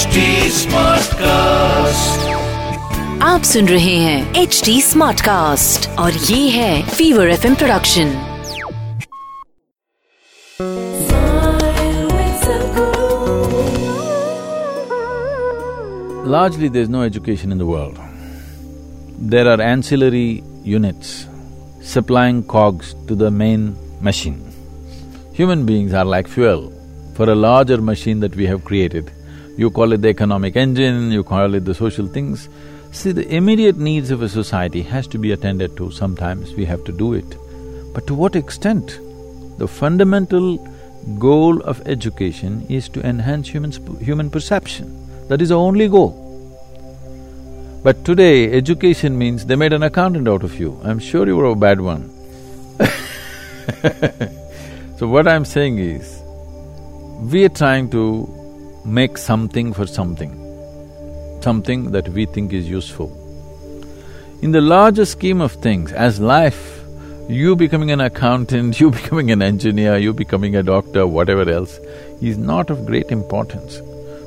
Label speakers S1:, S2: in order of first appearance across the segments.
S1: HD Smartcast.
S2: आप सुन रहे हैं एच डी स्मार्ट कास्ट और ये है fever F production
S3: Largely, there's no education in the world. There are ancillary units supplying cogs to the main machine. Human beings are like fuel for a larger machine that we have created. you call it the economic engine, you call it the social things. See, the immediate needs of a society has to be attended to, sometimes we have to do it. But to what extent? The fundamental goal of education is to enhance human, human perception. That is the only goal. But today, education means they made an accountant out of you. I'm sure you were a bad one. so what I'm saying is, we are trying to make something for something, something that we think is useful. In the larger scheme of things, as life, you becoming an accountant, you becoming an engineer, you becoming a doctor, whatever else, is not of great importance.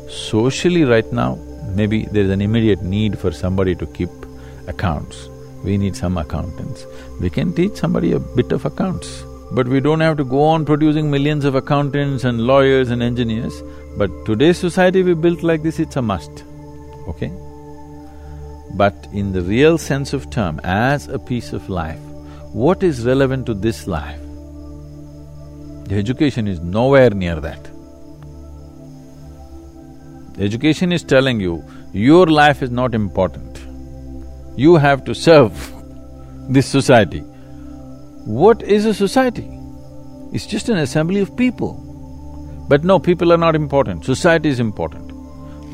S3: Socially right now, maybe there is an immediate need for somebody to keep accounts. We need some accountants. We can teach somebody a bit of accounts, but we don't have to go on producing millions of accountants and lawyers and engineers. But today's society we built like this, it's a must, okay? But in the real sense of term, as a piece of life, what is relevant to this life? The education is nowhere near that. Education is telling you, your life is not important. You have to serve this society. What is a society? It's just an assembly of people. But no, people are not important, society is important.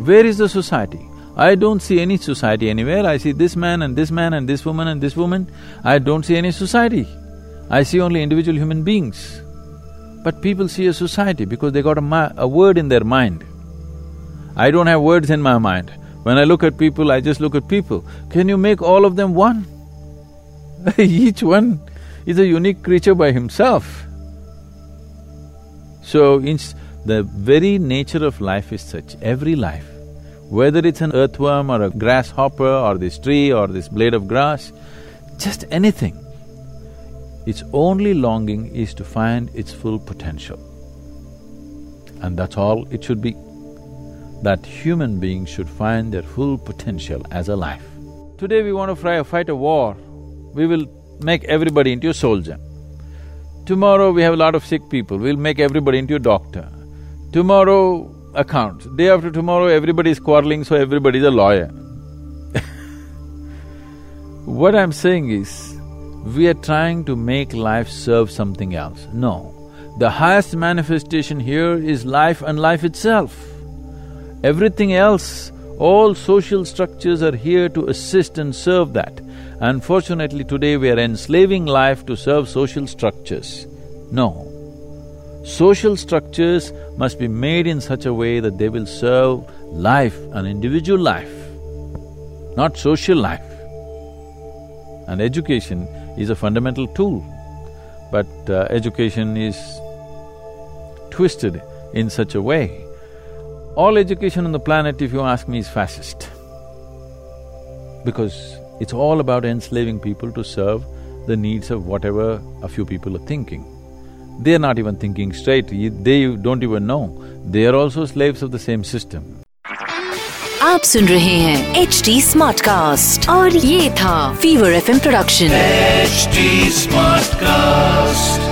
S3: Where is the society? I don't see any society anywhere, I see this man and this man and this woman and this woman, I don't see any society. I see only individual human beings. But people see a society because they got a, a word in their mind. I don't have words in my mind. When I look at people, I just look at people. Can you make all of them one? Each one is a unique creature by himself. So, the very nature of life is such, every life, whether it's an earthworm or a grasshopper or this tree or this blade of grass, just anything, its only longing is to find its full potential. And that's all it should be that human beings should find their full potential as a life. Today we want to fight a war, we will make everybody into a soldier. Tomorrow we have a lot of sick people, we'll make everybody into a doctor. Tomorrow, accounts. Day after tomorrow, everybody is quarreling, so everybody is a lawyer. what I'm saying is, we are trying to make life serve something else. No. The highest manifestation here is life and life itself. Everything else, all social structures are here to assist and serve that. Unfortunately, today we are enslaving life to serve social structures. No. Social structures must be made in such a way that they will serve life, an individual life, not social life. And education is a fundamental tool, but uh, education is twisted in such a way all education on the planet, if you ask me, is fascist. Because it's all about enslaving people to serve the needs of whatever a few people are thinking. They're not even thinking straight, they don't even know. They are also slaves of the same system.
S2: आप सुन रहे हैं H D smart cast और ये था fever F production
S1: HD Smartcast.